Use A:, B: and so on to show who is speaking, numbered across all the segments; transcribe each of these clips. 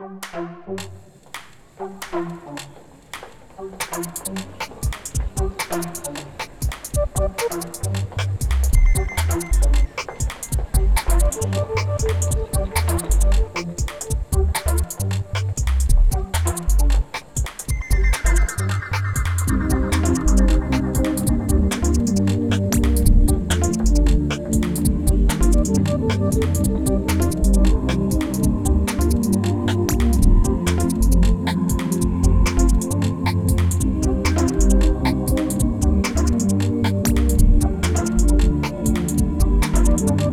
A: Couldn't feel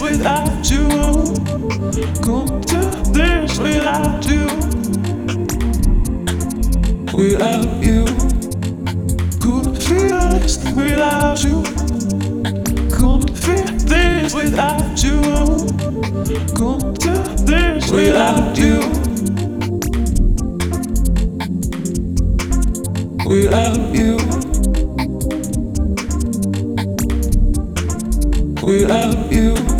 A: This without you. Couldn't do this without you. Without you. Couldn't feel this without you. Couldn't feel this without you. Couldn't do this without you. Without you. without you.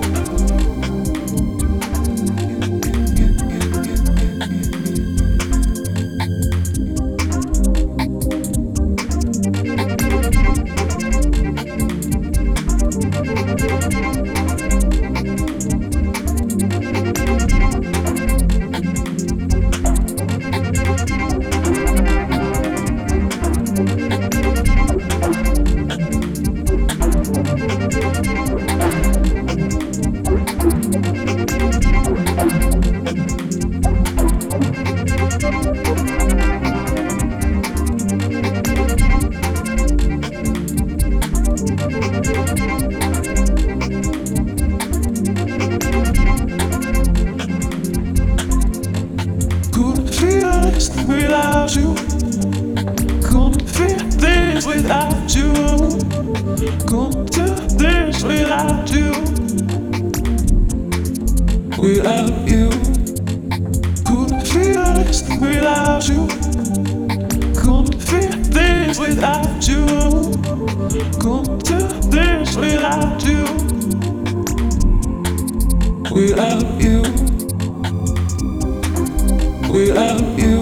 A: Couldn't this without you. Couldn't feel this without you. Couldn't do this without you. Without you. Couldn't feel this without you. Couldn't feel this without you. Couldn't do this without you. Without you without you.